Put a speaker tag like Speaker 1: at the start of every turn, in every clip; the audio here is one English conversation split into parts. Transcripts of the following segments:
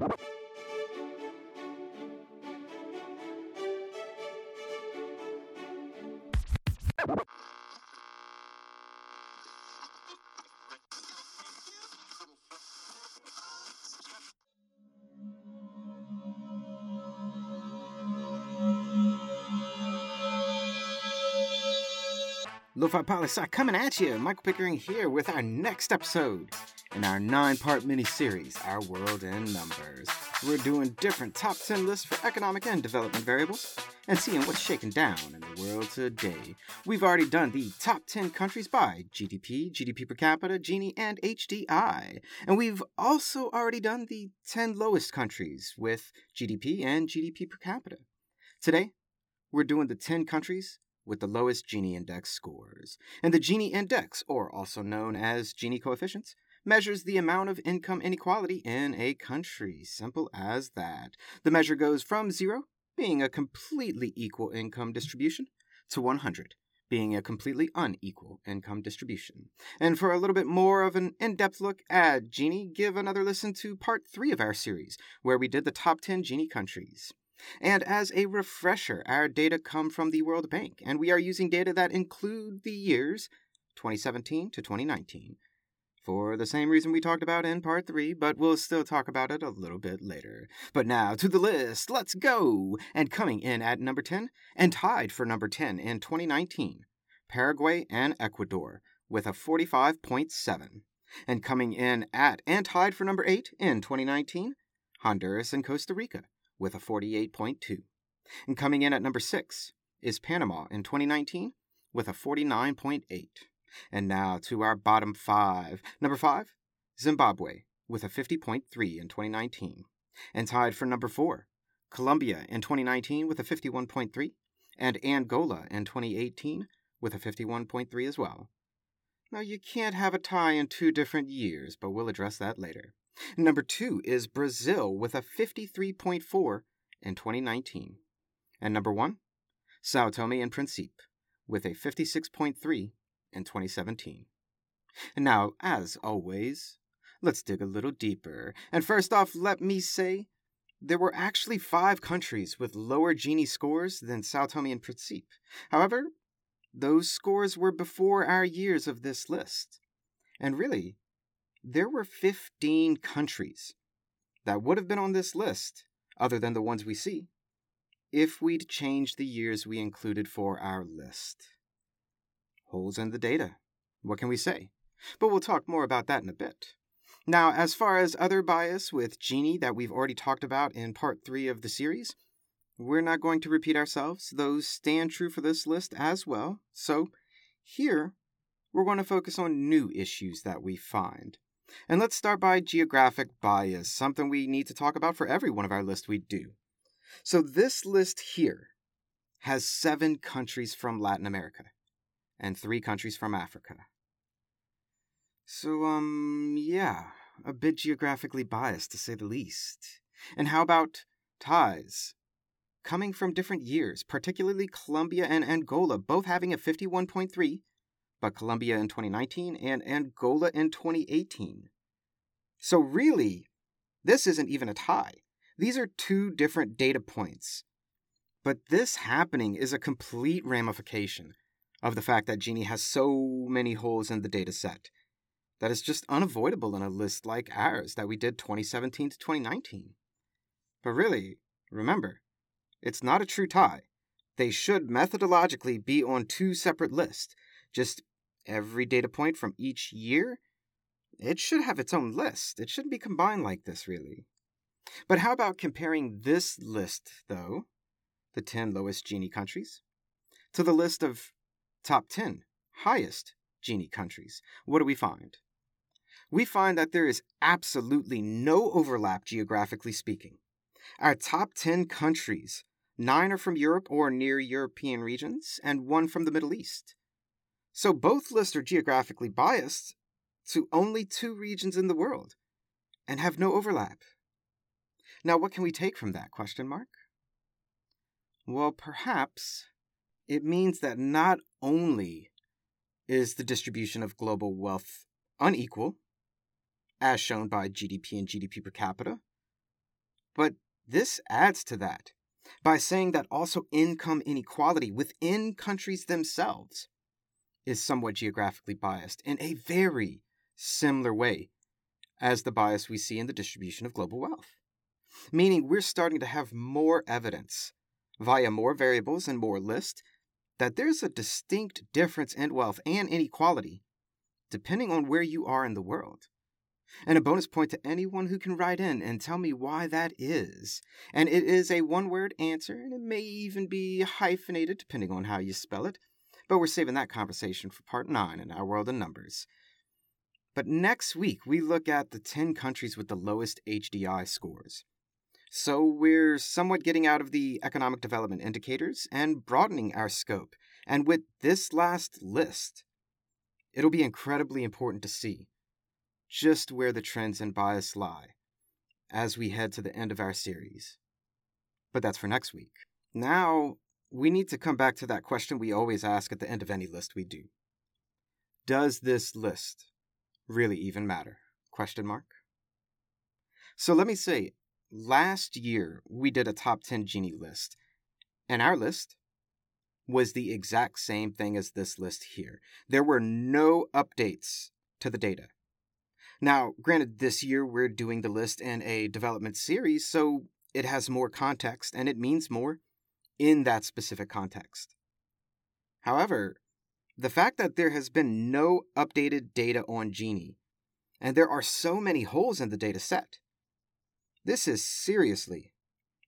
Speaker 1: you Lo-Fi Poli-Sci coming at you. Michael Pickering here with our next episode in our nine-part mini-series, Our World in Numbers. We're doing different top 10 lists for economic and development variables and seeing what's shaking down in the world today. We've already done the top 10 countries by GDP, GDP per capita, Gini, and HDI. And we've also already done the 10 lowest countries with GDP and GDP per capita. Today, we're doing the 10 countries with the lowest Gini index scores. And the Gini index, or also known as Gini coefficients, measures the amount of income inequality in a country. Simple as that. The measure goes from 0, being a completely equal income distribution, to 100, being a completely unequal income distribution. And for a little bit more of an in depth look at Gini, give another listen to part 3 of our series, where we did the top 10 Gini countries. And as a refresher, our data come from the World Bank, and we are using data that include the years 2017 to 2019 for the same reason we talked about in part 3, but we'll still talk about it a little bit later. But now to the list, let's go! And coming in at number 10, and tied for number 10 in 2019, Paraguay and Ecuador with a 45.7. And coming in at and tied for number 8 in 2019, Honduras and Costa Rica with a 48.2. And coming in at number 6 is Panama in 2019 with a 49.8. And now to our bottom five. Number 5, Zimbabwe with a 50.3 in 2019. And tied for number 4, Colombia in 2019 with a 51.3, and Angola in 2018 with a 51.3 as well. Now, you can't have a tie in two different years, but we'll address that later. Number two is Brazil with a 53.4 in 2019. And number one, Sao Tome and Principe with a 56.3 in 2017. And now, as always, let's dig a little deeper. And first off, let me say there were actually five countries with lower Gini scores than Sao Tome and Principe. However, those scores were before our years of this list. And really, there were 15 countries that would have been on this list, other than the ones we see, if we'd changed the years we included for our list. Holes in the data. What can we say? But we'll talk more about that in a bit. Now, as far as other bias with Gini that we've already talked about in part 3 of the series, we're not going to repeat ourselves. Those stand true for this list as well. So, here, we're going to focus on new issues that we find. And let's start by geographic bias, something we need to talk about for every one of our lists we do. So this list here has seven countries from Latin America and three countries from Africa. So, um, yeah, a bit geographically biased to say the least. And how about ties? Coming from different years, particularly Colombia and Angola, both having a 51.3 but Colombia in 2019 and Angola in 2018. So, really, this isn't even a tie. These are two different data points. But this happening is a complete ramification of the fact that Gini has so many holes in the data set that is just unavoidable in a list like ours that we did 2017 to 2019. But really, remember, it's not a true tie. They should methodologically be on two separate lists. Just every data point from each year, it should have its own list. It shouldn't be combined like this, really. But how about comparing this list, though, the 10 lowest Gini countries, to the list of top 10 highest Gini countries? What do we find? We find that there is absolutely no overlap geographically speaking. Our top 10 countries, nine are from Europe or near European regions, and one from the Middle East. So both lists are geographically biased to only two regions in the world and have no overlap. Now, what can we take from that question mark? Well, perhaps it means that not only is the distribution of global wealth unequal, as shown by GDP and GDP per capita, But this adds to that by saying that also income inequality within countries themselves is somewhat geographically biased in a very similar way as the bias we see in the distribution of global wealth. Meaning, we're starting to have more evidence via more variables and more lists that there's a distinct difference in wealth and inequality depending on where you are in the world. And a bonus point to anyone who can write in and tell me why that is. And it is a one word answer, and it may even be hyphenated depending on how you spell it. But we're saving that conversation for part 9 in Our World in Numbers. But next week, we look at the 10 countries with the lowest HDI scores. So we're somewhat getting out of the economic development indicators and broadening our scope. And with this last list, it'll be incredibly important to see just where the trends and bias lie as we head to the end of our series. But that's for next week. Now, we need to come back to that question we always ask at the end of any list we do. Does this list really even matter? Question mark. So let me say, last year we did a top 10 Gini list, and our list was the exact same thing as this list here. There were no updates to the data. Now, granted, this year we're doing the list in a development series, so it has more context and it means more in that specific context. However, the fact that there has been no updated data on Gini, and there are so many holes in the data set, this is seriously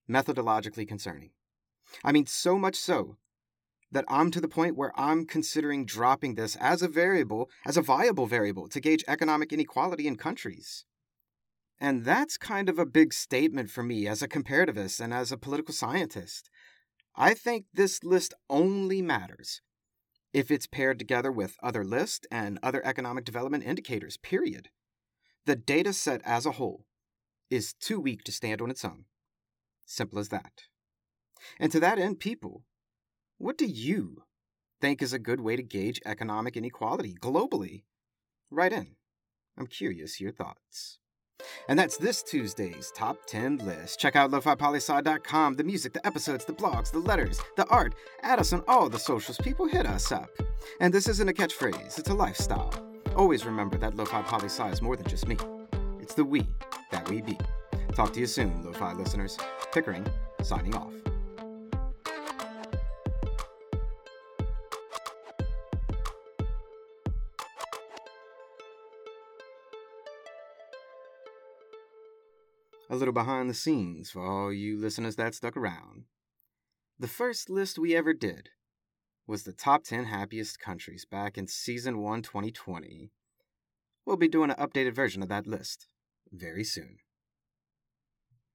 Speaker 1: methodologically concerning. I mean, so much so that I'm to the point where I'm considering dropping this as a variable, as a viable variable to gauge economic inequality in countries. And that's kind of a big statement for me as a comparativist and as a political scientist. I think this list only matters if it's paired together with other lists and other economic development indicators, period. The data set as a whole is too weak to stand on its own. Simple as that. And to that end, people, what do you think is a good way to gauge economic inequality globally? Write in. I'm curious your thoughts. And that's this Tuesday's Top 10 list. Check out lofipolysci.com, the music, the episodes, the blogs, the letters, the art. Add us on all the socials. People hit us up. And this isn't a catchphrase, it's a lifestyle. Always remember that Lo-Fi Poli is more than just me. It's the we that we be. Talk to you soon, Lo-Fi listeners. Pickering, signing off. Little behind the scenes for all you listeners that stuck around. The first list we ever did was the top 10 happiest countries back in season 1 2020. We'll be doing an updated version of that list very soon.